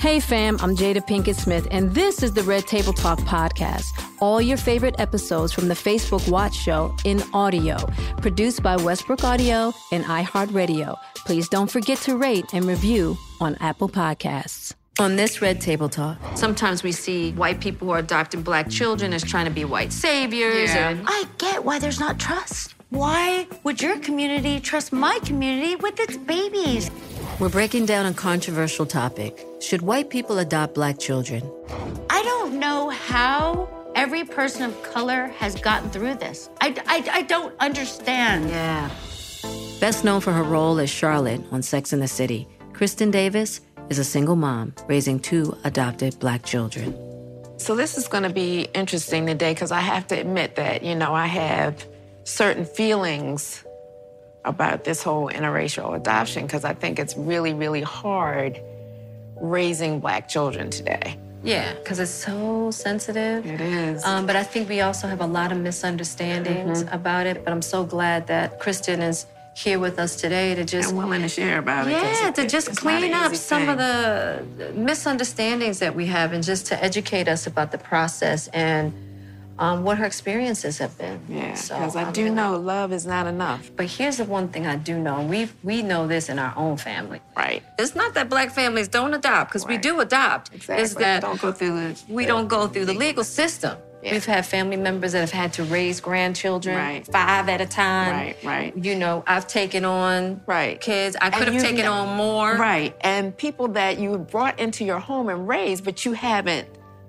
Hey fam, I'm Jada Pinkett Smith, and this is the Red Table Talk podcast. All your favorite episodes from the Facebook Watch Show in audio, produced by Westbrook Audio and iHeartRadio. Please don't forget to rate and review on Apple Podcasts. On this Red Table Talk, sometimes we see white people who are adopting black children as trying to be white saviors. Yeah. And I get why there's not trust. Why would your community trust my community with its babies? We're breaking down a controversial topic. Should white people adopt black children? I don't know how every person of color has gotten through this. I, I, I don't understand. Yeah. Best known for her role as Charlotte on Sex and the City, Kristin Davis is a single mom raising two adopted black children. So this is going to be interesting today because I have to admit that, you know, I have certain feelings about this whole interracial adoption because I think it's really, really hard raising black children today. Yeah, because it's so sensitive. It is. Um, but I think we also have a lot of misunderstandings about it. But I'm so glad that Kristin is here with us today to just I'm willing to share about it. Yeah, it- to just it's not an clean up some of the misunderstandings that we have and just to educate us about the process and um, what her experiences have been. Yeah, So, because I I'm do really- know love is not enough. But here's the one thing I do know. We we know this in our own family. Right. It's not that black families don't adopt, because we do adopt. Exactly. It's that don't go through the. we don't go through the legal system. Yeah. We've had family members that have had to raise grandchildren Right. five at a time. Right, right. You know, I've taken on Right. kids. I And could have taken know- on more. Right. And people that you brought into your home and raised, but you haven't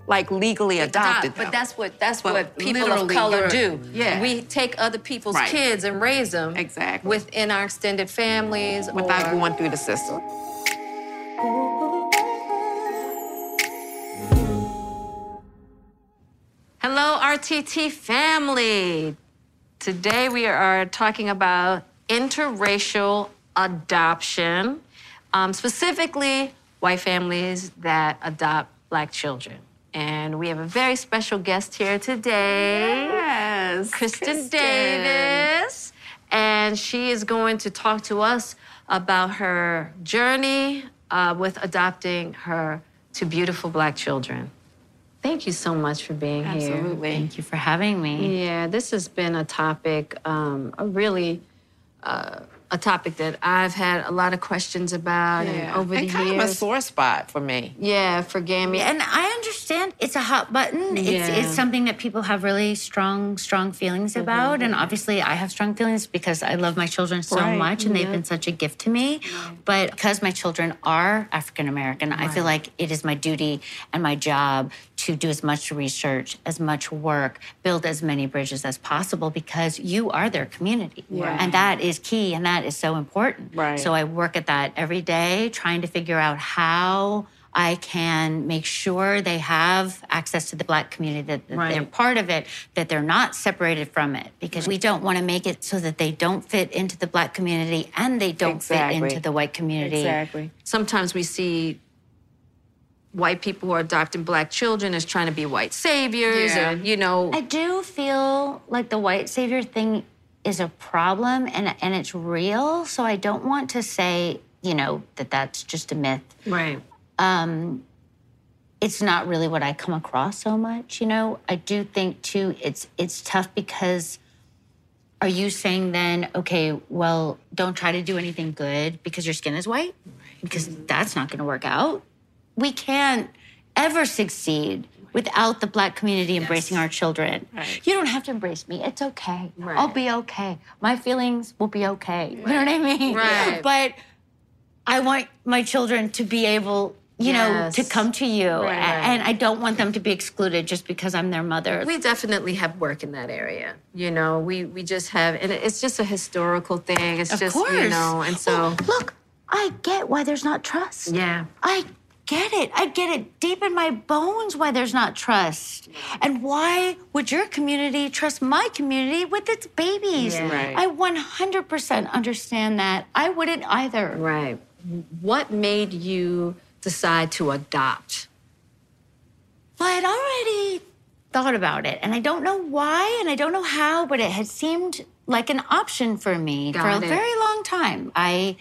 like legally adopted them. But that's what that's But what people of color do. yeah. We take other people's Right. kids and raise them Exactly. within our extended families without or, going through the system. Hello, RTT family. Today we are talking about interracial adoption, um, specifically white families that adopt black children. And we have a very special guest here today. Yes. Kristin, Davis. And she is going to talk to us about her journey uh, with adopting her two beautiful black children. Thank you so much for being here. Absolutely. Thank you for having me. Yeah, this has been a topic, um, a really uh, a topic that I've had a lot of questions about and over and the kind years. of a sore spot for me. Yeah, for Gammy. And I understand it's a hot button. It's, Yeah. it's something that people have really strong, strong feelings mm-hmm. about. And obviously, I have strong feelings because I love my children so Right. much and they've been such a gift to me. But because my children are African American, I feel like it is my duty and my job to do as much research, as much work, build as many bridges as possible because you are their community. And that is key and that is so important. Right. So I work at that every day, trying to figure out how I can make sure they have access to the Black community, that, that they're part of it, that they're not separated from it, because we don't want to make it so that they don't fit into the Black community and they don't fit into the white community. Exactly. Sometimes we see white people who are adopting black children as trying to be white saviors Yeah. or, you know, I do feel like the white savior thing is a problem and, and it's real. So I don't want to say, you know, that that's just a myth. right. um, it's not really what I come across so much. You know, I do think too. It's it's tough because are you saying then, okay, well, don't try to do anything good because your skin is white? Because that's not going to work out. We can't ever succeed without the black community embracing our children. You don't have to embrace me. It's okay. I'll be okay. My feelings will be okay. You know what I mean? Right. But I want my children to be able, you know, to come to you. Right. And I don't want them to be excluded just because I'm their mother. We definitely have work in that area. You know, we we just have, and it's just a historical thing. It's of just, course. you know, and so, Well, look, I get why there's not trust. yeah. I get it. I get it deep in my bones why there's not trust. And why would your community trust my community with its babies? Yeah. Right. I 100% understand that. I wouldn't either. Right. What made you decide to adopt? Well, I'd already thought about it, and I don't know why, and I don't know how, but it had seemed like an option for me for Got a very long time. I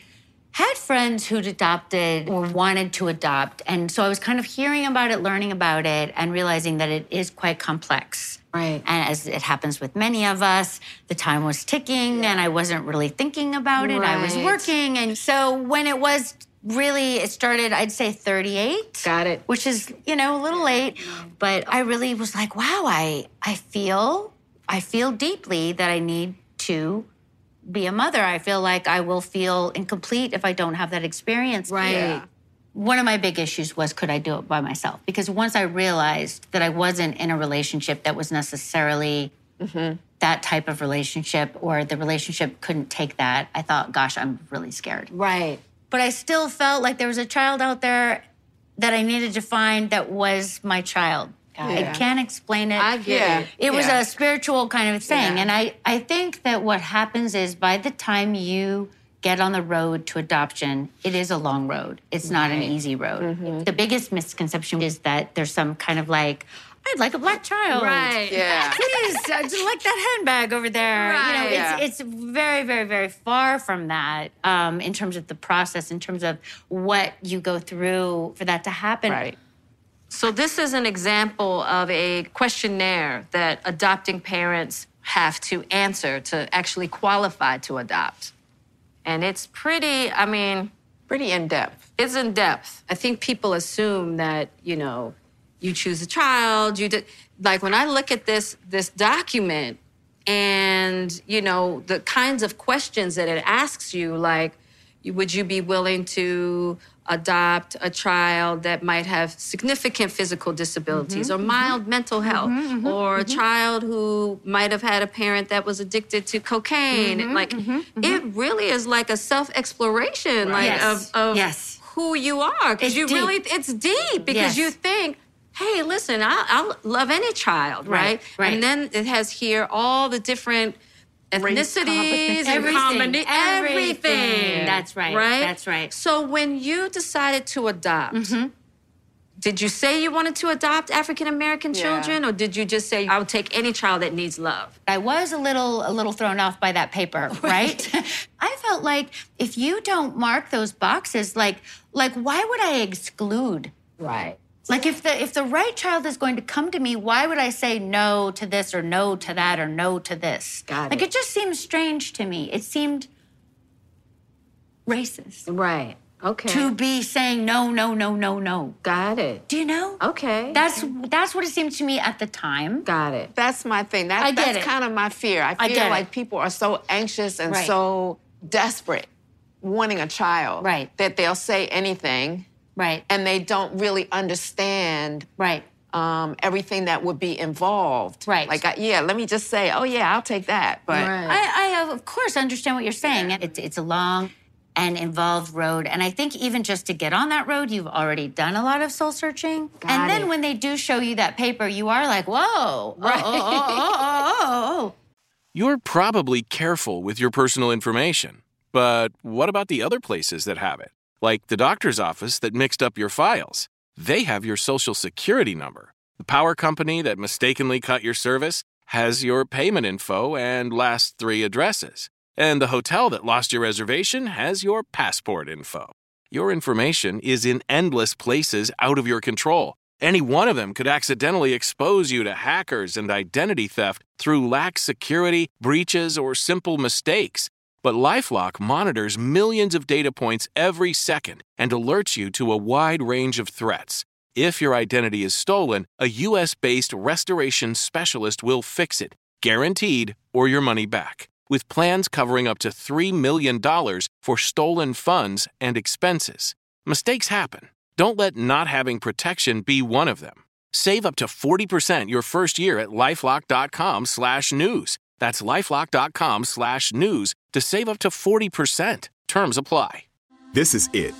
had friends who'd adopted or wanted to adopt, and so I was kind of hearing about it, learning about it, and realizing that it is quite complex. Right. And as it happens with many of us, the time was ticking, and I wasn't really thinking about it. I was working, and so when it was really, it started, I'd say 38 Got it. which is you know a little late but i really was like wow i i feel i feel deeply that i need to be a mother i feel like i will feel incomplete if i don't have that experience Right. Yeah. one of my big issues was could i do it by myself because once i realized that i wasn't in a relationship that was necessarily mm-hmm. that type of relationship or the relationship couldn't take that i thought gosh i'm really scared Right. but I still felt like there was a child out there that I needed to find that was my child. I Yeah. can't explain it. I get Yeah. it. it was Yeah. a spiritual kind of thing. Yeah. And I, I think that what happens is by the time you get on the road to adoption, it is a long road. It's not an easy road. Mm-hmm. The biggest misconception is that there's some kind of like, I'd like a black child. Right. Yeah. Please, I just like that handbag over there. Right. You know, Right. Yeah. it's, it's very, very, very far from that um, in terms of the process, in terms of what you go through for that to happen. Right. So, this is an example of a questionnaire that adopting parents have to answer to actually qualify to adopt. And it's pretty, I mean, Pretty in depth. it's in depth. I think people assume that, you know, you choose a child, you did like when I look at this this document and, you know, the kinds of questions that it asks you like would you be willing to adopt a child that might have significant physical disabilities mm-hmm, or mm-hmm. mild mental mm-hmm, health or a child who might have had a parent that was addicted to cocaine like it really is like a self-exploration like Yes. of, of Yes. who you are because you deep. really it's deep because Yes. you think hey listen I, i'll love any child right, Right, right. and then it has here all the different ethnicities and Everything. combina- everything Everything. That's right. right That's right. so when you decided to adopt mm-hmm. did you say you wanted to adopt African American Yeah. children, or did you just say I'll take any child that needs love? I was a little a little thrown off by that paper, right? I felt like if you don't mark those boxes, like like why would I exclude? Right. Like if the if the right child is going to come to me, why would I say no to this or no to that or no to this? Got like it. it just seems strange to me. It seemed racist Right. Okay. to be saying no, no, no, no, no. Got it. Do you know? Okay. That's that's what it seemed to me at the time. Got it. That's my thing. That, I get that's it. kind of my fear. I feel I get it. like people are so anxious and Right. so desperate wanting a child Right. that they'll say anything Right. and they don't really understand Right. um, everything that would be involved. Right. Like, I, yeah, let me just say, oh, yeah, I'll take that. But Right. I, I of course understand what you're saying. It's it's a long and involved road, and I think even just to get on that road, you've already done a lot of soul searching. Got and then it. when they do show you that paper, you are like, whoa, right. oh, oh, oh, oh, oh, oh. You're probably careful with your personal information, but what about the other places that have it? Like the doctor's office that mixed up your files. They have your social security number. The power company that mistakenly cut your service has your payment info and last three addresses. And the hotel that lost your reservation has your passport info. Your information is in endless places out of your control. Any one of them could accidentally expose you to hackers and identity theft through lax security, breaches, or simple mistakes. But Lifelock monitors millions of data points every second and alerts you to a wide range of threats. If your identity is stolen, a US based restoration specialist will fix it, guaranteed, or your money back. With plans covering up to $3 million for stolen funds and expenses. Mistakes happen. Don't let not having protection be one of them. Save up to 40% your first year at lifelock.com slash news. That's lifelock.com slash news to save up to 40%. Terms apply. This is it.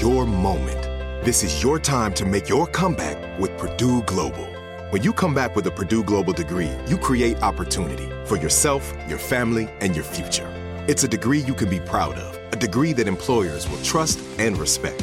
Your moment. This is your time to make your comeback with Purdue Global. When you come back with a Purdue Global degree, you create opportunity for yourself, your family, and your future. It's a degree you can be proud of, a degree that employers will trust and respect.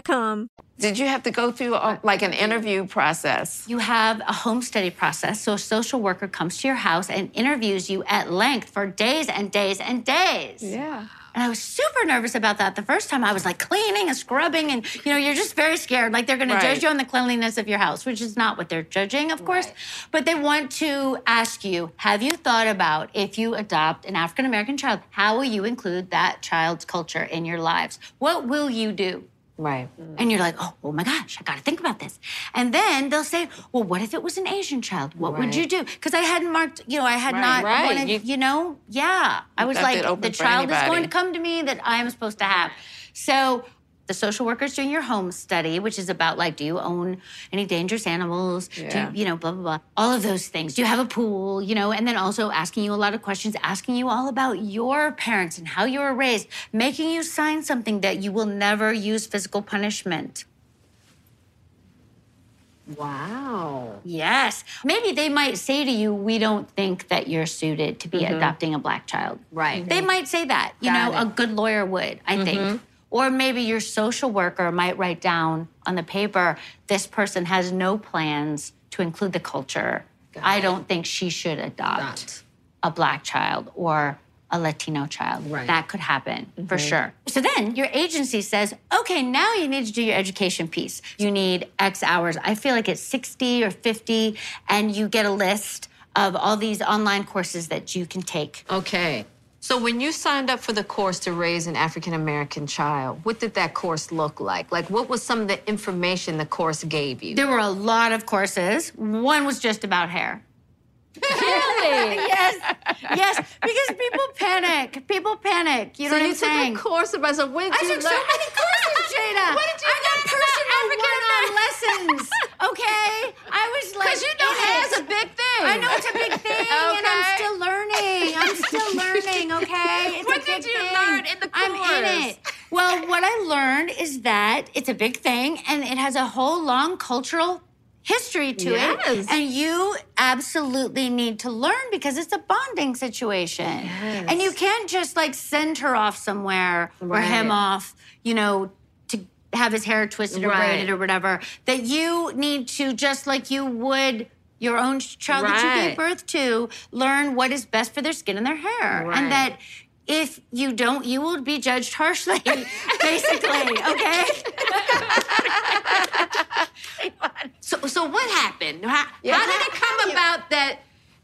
did you have to go through uh, like an interview process? You have a home study process. So a social worker comes to your house and interviews you at length for days and days and days. Yeah. And I was super nervous about that the first time. I was like cleaning and scrubbing, and you know, you're just very scared. Like they're going Right. to judge you on the cleanliness of your house, which is not what they're judging, of course. But they want to ask you Have you thought about if you adopt an African American child, how will you include that child's culture in your lives? What will you do? Right. And you're like, oh, oh my gosh, I got to think about this. And then they'll say, well, what if it was an Asian child? What would you do? Because I hadn't marked, you know, I had Right, not right. wanted, You- you, know, yeah. I was like, the child is going to come to me that I am supposed to have. So the social worker's doing your home study, which is about like, do you own any dangerous animals? Do Yeah. you, you know, blah, blah, blah. All of those things. Do you have a pool? You know, and then also asking you a lot of questions, asking you all about your parents and how you were raised, making you sign something that you will never use physical punishment. Wow. Yes. Maybe they might say to you, we don't think that you're suited to be mm-hmm. adopting a black child. Right. They might say that. You Got know, it. a good lawyer would, I think. Mm-hmm. Or maybe your social worker might write down on the paper, this person has no plans to include the culture. I don't think she should adopt a black child or a Latino child. Right. That could happen for Mhm. sure. So then your agency says, okay, now you need to do your education piece. You need X hours. I feel like it's 60 or 50, and you get a list of all these online courses that you can take. Okay. So when you signed up for the course to raise an African American child, what did that course look like? Like, what was some of the information the course gave you? There were a lot of courses. One was just about hair. Really? yes, yes, because people panic. People panic. You know so what you I'm saying? took a course about so when did I you took so learn- many courses, Jada. What did you I got learn personal about one-on African lessons. Okay, I was like, 'Cause you know in hair's it. a big thing. I know it's a big thing, and I'm Okay. still learning. I'm still learning. Okay, it's What a big did you thing. learn in the I'm in course? it. Well, what I learned is that it's a big thing, and it has a whole long cultural history to Yes. it. And you absolutely need to learn because it's a bonding situation. Yes. And you can't just like send her off somewhere or him off, you know, to have his hair twisted or Right. braided or whatever. That you need to, just like you would your own child that you gave birth to, learn what is best for their skin and their hair. Right. And that if you don't, you will be judged harshly, basically, okay? So, so what happened? How, Yeah, how did how- it come how you- about that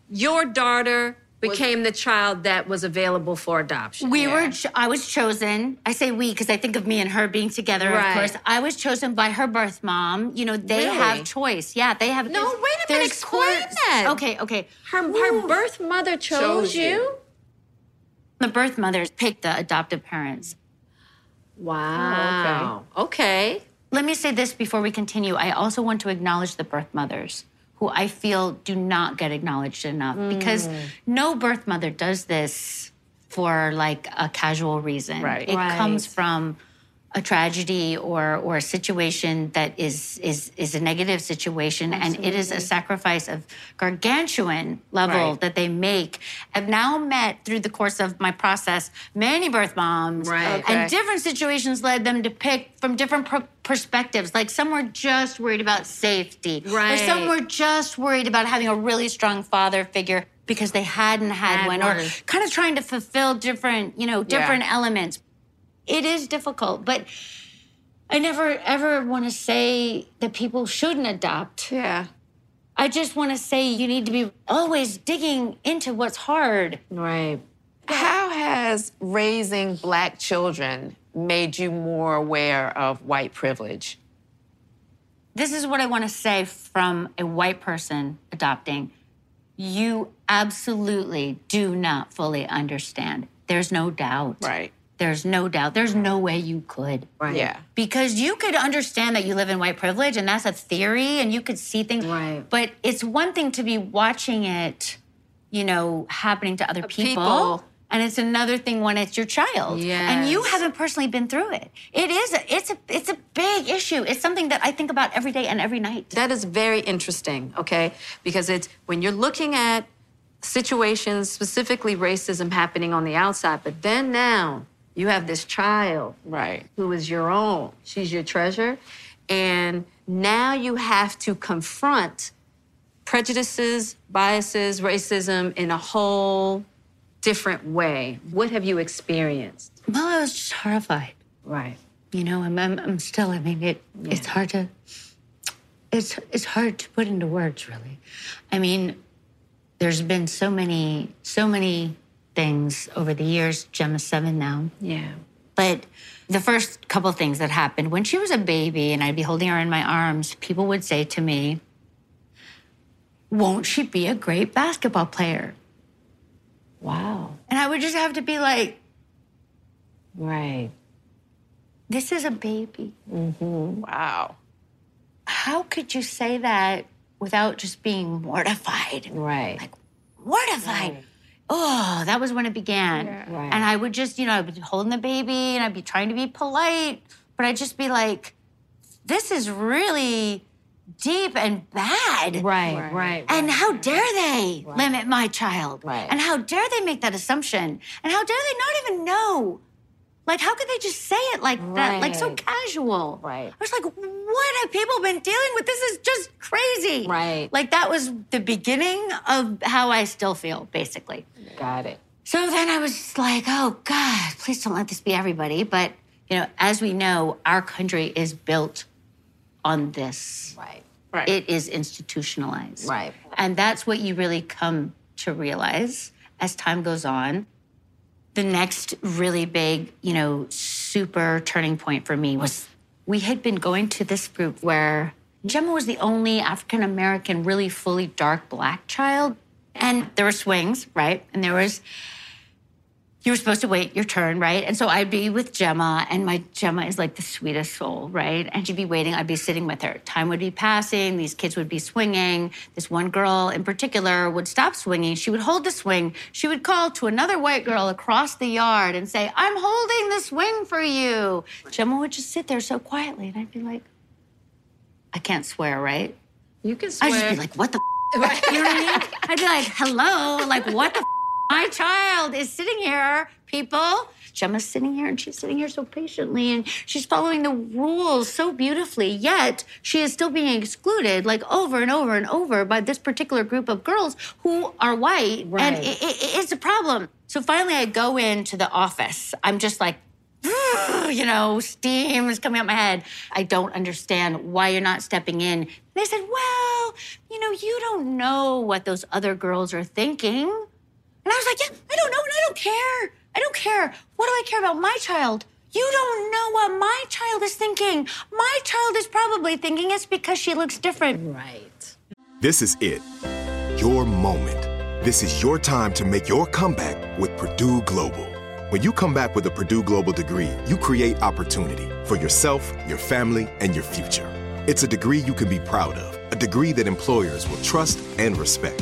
your daughter became the child that was available for adoption? We were, ch- I was chosen. I say we because I think of me and her being together, Right. of course. I was chosen by her birth mom. You know, they Really? have choice. Yeah, they have. No, there's- wait a minute, explain courts- that. Okay, okay. Her, her birth mother chose, Chose you. you? The birth mothers pick the adoptive parents. Wow. okay. Let me say this before we continue. I also want to acknowledge the birth mothers who I feel do not get acknowledged enough because Mm. no birth mother does this for like a casual reason. Right. It Right. comes from a tragedy or or a situation that is is is a negative situation and it is a sacrifice of gargantuan level Right. that they make. I've now met through the course of my process many birth moms Right. and different situations led them to pick from different per- perspectives. Like some were just worried about safety, Right. or some were just worried about having a really strong father figure because they hadn't had, Had one, or kind of trying to fulfill different, you know, Yeah. different elements. It is difficult, but I never ever want to say that people shouldn't adopt. Yeah. I just want to say you need to be always digging into what's hard. Right. How has raising black children made you more aware of white privilege? this is what I want to say from a white person adopting. You absolutely do not fully understand. There's no doubt. Right. There's no doubt. There's no way you could. Right. Yeah. Because you could understand that you live in white privilege and that's a theory and you could see things. Right. But it's one thing to be watching it, you know, happening to other people. people. And it's another thing when it's your child. And you haven't personally been through it. It is a, it's a it's a big issue. It's something that I think about every day and every night. That is very interesting, okay? Because it's when you're looking at situations, specifically racism happening on the outside, but then now you have this child Right. who is your own. She's your treasure. And now you have to confront prejudices, biases, racism in a whole different way. What have you experienced? Well, I was just horrified. Right. You know, I'm I'm, I'm still. I mean, it it's hard to. It's it's hard to put into words, really. I mean, there's been so many so many things over the years. Gemma's seven now. Yeah. But the first couple things that happened when she was a baby and I'd be holding her in my arms, people would say to me, Won't she be a great basketball player? Wow. And I would just have to be like, Right. This is a baby. Mm-hmm. Wow. How could you say that without just being mortified? Right. Like, mortified. Oh, that was when it began. Right. And I would just, you know, I'd be holding the baby and I'd be trying to be polite, but I'd just be like, this is really deep and bad. Right, right. And how dare they limit my child? Right. And how dare they make that assumption? And how dare they not even know Like, how could they just say it like that? Like, so casual. Right. I was like, what have people been dealing with? This is just crazy. Right. Like, that was the beginning of how I still feel, basically. Got it. So then I was just like, oh, God, please don't let this be everybody. But, you know, as we know, our country is built on this. Right. Right. It is institutionalized. Right. And that's what you really come to realize as time goes on. The next really big, you know, super turning point for me was we had been going to this group where Gemma was the only African American, really fully dark black child. And there were swings, right? And there was you were supposed to wait your turn, right? And so I'd be with Gemma, and my Gemma is like the sweetest soul, right? And she'd be waiting, I'd be sitting with her. Time would be passing, these kids would be swinging. This one girl in particular would stop swinging. She would hold the swing. She would call to another white girl across the yard and say, I'm holding the swing for you. Gemma would just sit there so quietly, and I'd be like, I can't swear, right? You can swear. I'd just be like, what the f-? You know what I mean? I'd be like, hello, like, what the f-? My child is sitting here, people. Gemma's sitting here and she's sitting here so patiently and she's following the rules so beautifully, yet she is still being excluded like over and over and over by this particular group of girls who are white. And Right. it, it- it's a problem. So finally, I go into the office. I'm just like, you know, steam is coming out my head. I don't understand why you're not stepping in. And they said, well, you know, you don't know what those other girls are thinking. And I was like, yeah, I don't know, and I don't care. I don't care. What do I care about my child? You don't know what my child is thinking. My child is probably thinking it's because she looks different. Right. This is it. Your moment. This is your time to make your comeback with Purdue Global. When you come back with a Purdue Global degree, you create opportunity for yourself, your family, and your future. It's a degree you can be proud of, a degree that employers will trust and respect.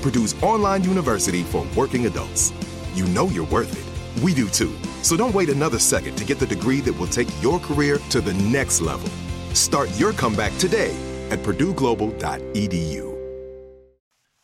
Purdue's online university for working adults. You know you're worth it. We do too. So don't wait another second to get the degree that will take your career to the next level. Start your comeback today at purdueglobal.edu.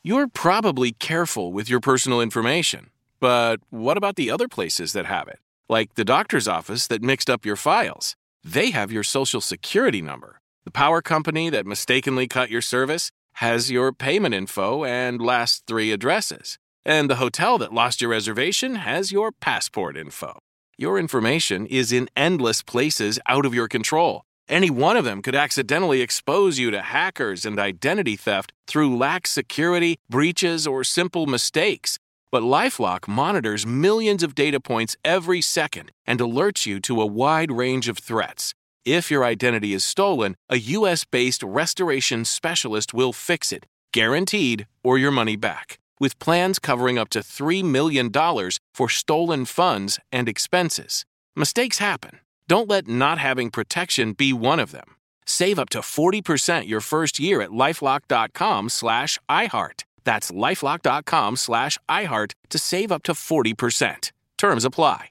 You're probably careful with your personal information, but what about the other places that have it? Like the doctor's office that mixed up your files. They have your social security number. The power company that mistakenly cut your service has your payment info and last three addresses. And the hotel that lost your reservation has your passport info. Your information is in endless places out of your control. Any one of them could accidentally expose you to hackers and identity theft through lax security, breaches, or simple mistakes. But Lifelock monitors millions of data points every second and alerts you to a wide range of threats. If your identity is stolen, a US based restoration specialist will fix it, guaranteed, or your money back. With plans covering up to $3 million for stolen funds and expenses. Mistakes happen. Don't let not having protection be one of them. Save up to 40% your first year at lifelock.com slash iHeart. That's lifelock.com slash iHeart to save up to 40%. Terms apply.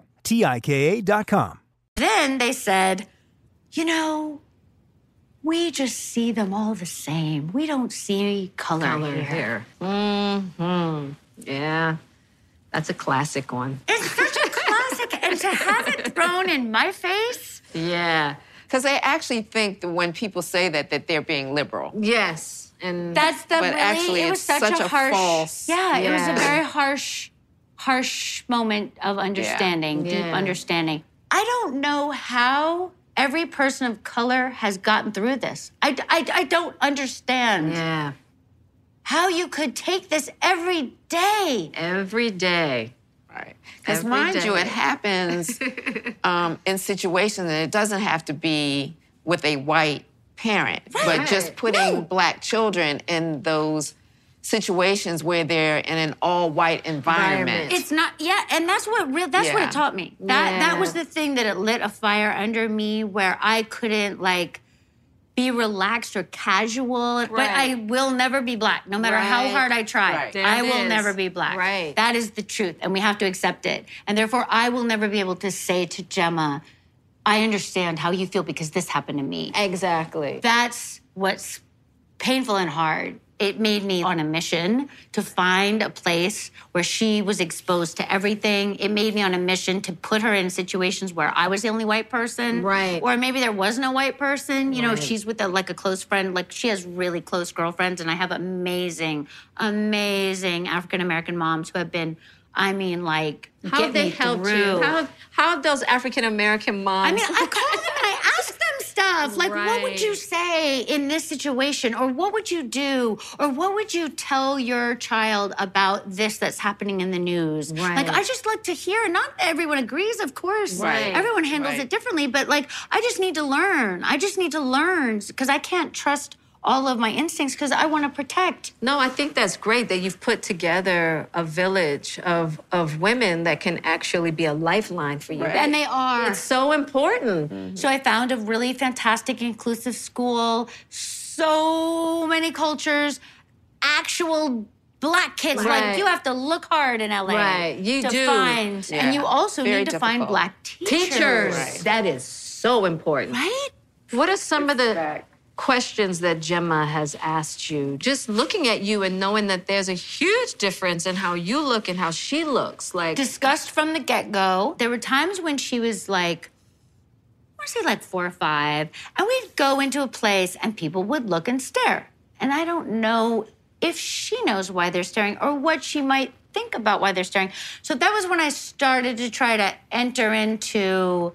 T I K A.com. Then they said, you know, we just see them all the same. We don't see color, Color here. here. Mm-hmm. Yeah. That's a classic one. It's such a classic, and to have it thrown in my face. Yeah. Because I actually think that when people say that, that they're being liberal. Yes. And That's the But really. actually, it was it's such, such a a harsh. false- Yeah, it was a very harsh, harsh moment of understanding, deep Yeah. understanding. I don't know how every person of color has gotten through this. I, I, I don't understand yeah. how you could take this every day. Every day. Right. Because mind you, it happens um, in situations, and it doesn't have to be with a white parent, but just putting No. black children in those situations where they're in an all-white environment. Environment. It's not, yeah, and that's what real. That's what it taught me. That that was the thing that it lit a fire under me where I couldn't like be relaxed or casual. But I will never be black, no matter how hard I try. Right. I will is. never be black. Right. That is the truth, and we have to accept it. And therefore, I will never be able to say to Gemma, "I understand how you feel because this happened to me." Exactly. That's what's painful and hard. It made me on a mission to find a place where she was exposed to everything. It made me on a mission to put her in situations where I was the only white person. Right. Or maybe there was no white person. You know, she's with a, like a close friend. Like she has really close girlfriends, and I have amazing, amazing African American moms who have been, I mean, like, How have they helped through. you? How, how have those African American moms? I mean, I call them stuff like, what would you say in this situation? Or what would you do? Or what would you tell your child about this that's happening in the news? Right. Like, I just like to hear, not everyone agrees, of course. Right. Everyone handles Right. it differently, but like, I just need to learn. I just need to learn because I can't trust all of my instincts because I want to protect. No, I think that's great that you've put together a village of of women that can actually be a lifeline for you. And they are. It's so important. Mm-hmm. So I found a really fantastic, inclusive school. So many cultures, actual black kids. Like Right. you have to look hard in LA. Right, you to do. find, Yeah. and you also Very need to find black teachers. Teachers, that is so important. right? What are some of the questions that Gemma has asked you? Just looking at you and knowing that there's a huge difference in how you look and how she looks. Like, Discussed from the get go. There were times when she was like. I want to say like four or five, and we'd go into a place and people would look and stare. And I don't know if she knows why they're staring or what she might think about why they're staring. So that was when I started to try to enter into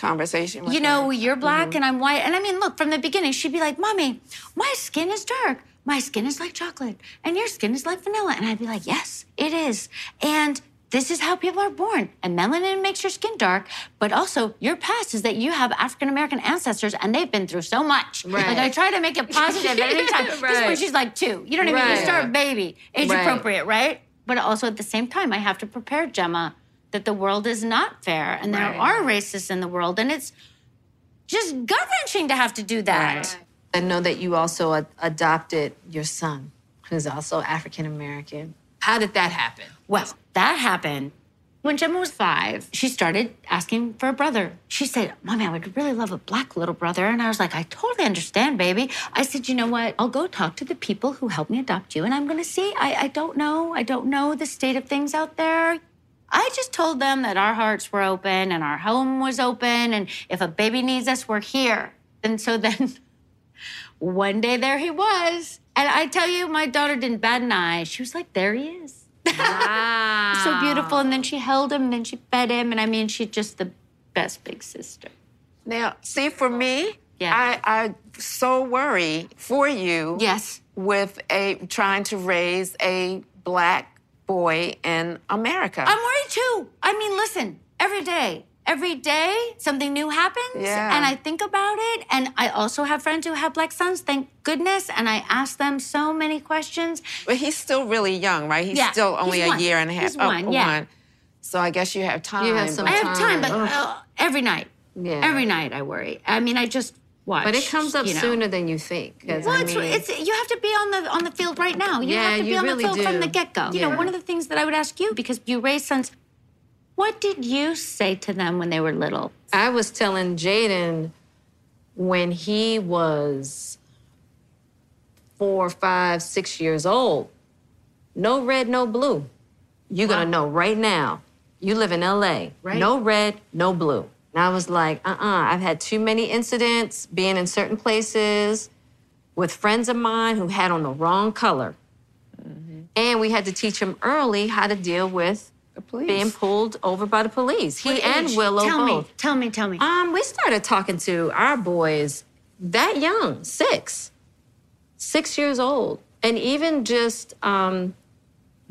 Conversation. With you know, her. you're black mm-hmm. and I'm white. And I mean, look, from the beginning, she'd be like, Mommy, my skin is dark. My skin is like chocolate. And your skin is like vanilla. And I'd be like, Yes, it is. And this is how people are born. And melanin makes your skin dark. But also, your past is that you have African American ancestors and they've been through so much. Right. Like, I try to make it positive every time. This is when she's like two. You know what I mean? Right. You start baby, age Right. appropriate, right? But also at the same time, I have to prepare Gemma that the world is not fair and there are racists in the world. And it's just gut wrenching to have to do that. I know that you also ad- adopted your son, who's also African American. How did that happen? Well, that happened when Gemma was five. She started asking for a brother. She said, Mommy, I would really love a black little brother. And I was like, I totally understand, baby. I said, You know what? I'll go talk to the people who helped me adopt you, and I'm going to see. I, I don't know. I don't know the state of things out there. I just told them that our hearts were open and our home was open. And if a baby needs us, we're here. And so then one day there he was. And I tell you, my daughter didn't bat an eye. She was like, There he is. Wow. so beautiful. And then she held him and then she fed him. And I mean, she's just the best big sister. Now, see, for me, Yeah. I, I so worry for you. Yes. With a trying to raise a black boy in America. I'm worried too. I mean, listen, every day, every day something new happens. Yeah. And I think about it. And I also have friends who have black sons, thank goodness. And I ask them so many questions. but he's still really young, right? He's Yeah, still only he's a one. year and a half. He's one, yeah. one. So I guess you have time. You have some I have time, but uh, every night, Yeah. every night I worry. I mean, I just watch. But it comes up you know. sooner than you think. 'cause, Well, I it's, mean, it's you have to be on the on the field right now. You Yeah, have to be you on really the field from the get go. You know, one of the things that I would ask you because you raised sons. What did you say to them when they were little? I was telling Jaden when he was four, five, six years old. No red, no blue. You're gonna know right now. You live in LA. Right. No red, no blue. And I was like, uh uh-uh, uh, i have had too many incidents being in certain places with friends of mine who had on the wrong color. Mm-hmm. And we had to teach them early how to deal with being pulled over by the police. He What and age? Willow Tell me, tell me, tell me. Um, we started talking to our boys that young, six, six years old, and even just um,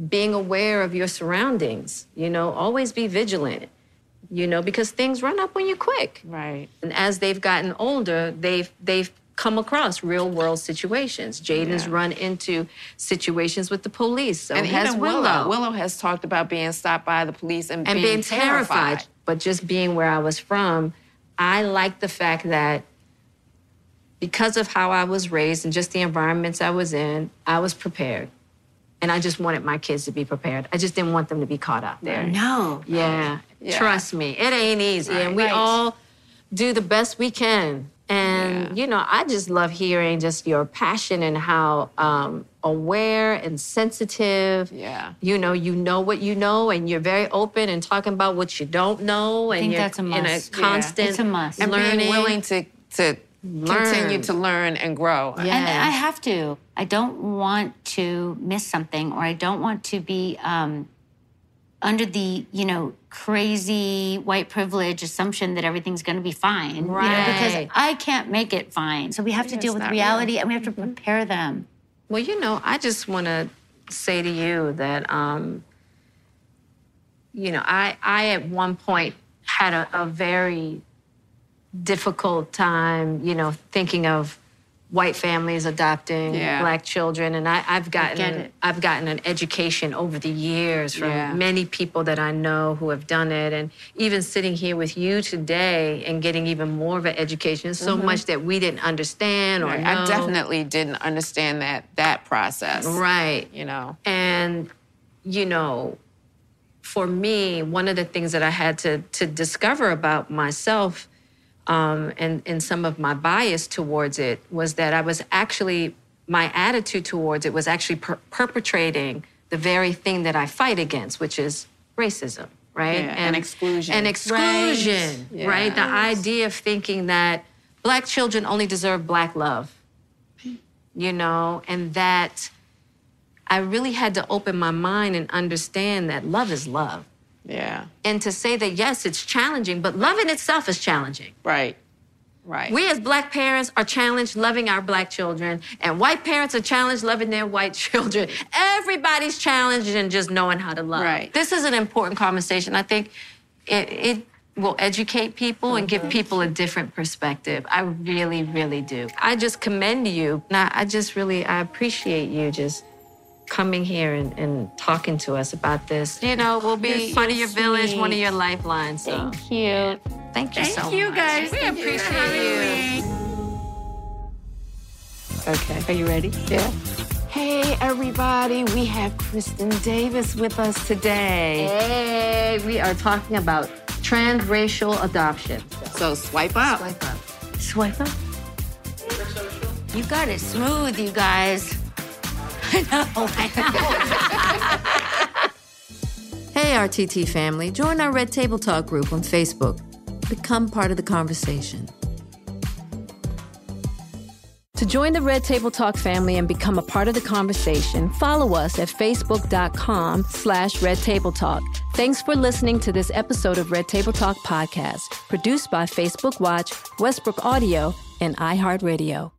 being aware of your surroundings. You know, always be vigilant. You know, because things run up on you quick. Right. And as they've gotten older, they've they've come across real world situations. Jaden's Yeah. run into situations with the police. So and has even Willow. Willow. Willow has talked about being stopped by the police and, and being, terrified. But just being where I was from, I like the fact that because of how I was raised and just the environments I was in, I was prepared. And I just wanted my kids to be prepared. I just didn't want them to be caught out there. No. Yeah. Yeah. Trust me, it ain't easy. And we Right. all do the best we can. And, you know, I just love hearing just your passion and how um, aware and sensitive. Yeah. You know, you know what you know, and you're very open and talking about what you don't know. And I think you're that's a in a must. Yeah. constant It's a must. and learning. being willing to to continue to learn and grow. Yeah. And I have to. I don't want to miss something, or I don't want to be um, under the you know crazy white privilege assumption that everything's going to be fine. You know, because I can't make it fine. So we have to Yeah, deal with reality, real. and we have to prepare them. Well, you know, I just want to say to you that, um, you know, I, I at one point had a, a very difficult time, you know, thinking of white families adopting Yeah. black children, and I, I've gotten. I've gotten an education over the years from Yeah. many people that I know who have done it, and even sitting here with you today and getting even more of an education. So mm-hmm. much that we didn't understand or Right. know. I definitely didn't understand that that process. right. You know. And, you know, for me, one of the things that I had to, to discover about myself um, and, and some of my bias towards it was that I was actually, my attitude towards it was actually per- perpetrating the very thing that I fight against, which is racism, right? Yeah, and exclusion. And exclusion, Right. right? The idea of thinking that black children only deserve black love, you know, and that I really had to open my mind and understand that love is love. Yeah. And to say that, yes, it's challenging, but love in itself is challenging. Right. Right. We as black parents are challenged loving our black children, and white parents are challenged loving their white children. Everybody's challenged in just knowing how to love. Right. This is an important conversation. I think it, it will educate people and give people a different perspective. I really, really do. I just commend you. And I, I just really, I appreciate you just coming here and, and talking to us about this. You know, we'll be You're so of your village, one of your lifelines. So Thank you. thank you so Thank you, much. guys. We Thank you for appreciate you. Okay. Are you ready? Yeah. Hey, everybody. We have Kristin Davis with us today. Hey, we are talking about transracial adoption. So swipe up. Swipe up. Swipe up. You got it smooth, you guys. Hey, RTT family, join our Red Table Talk group on Facebook. Become part of the conversation. To join the Red Table Talk family and become a part of the conversation, follow us at facebook.com slash Red Table Talk. Thanks for listening to this episode of Red Table Talk podcast, produced by Facebook Watch, Westbrook Audio, and iHeartRadio.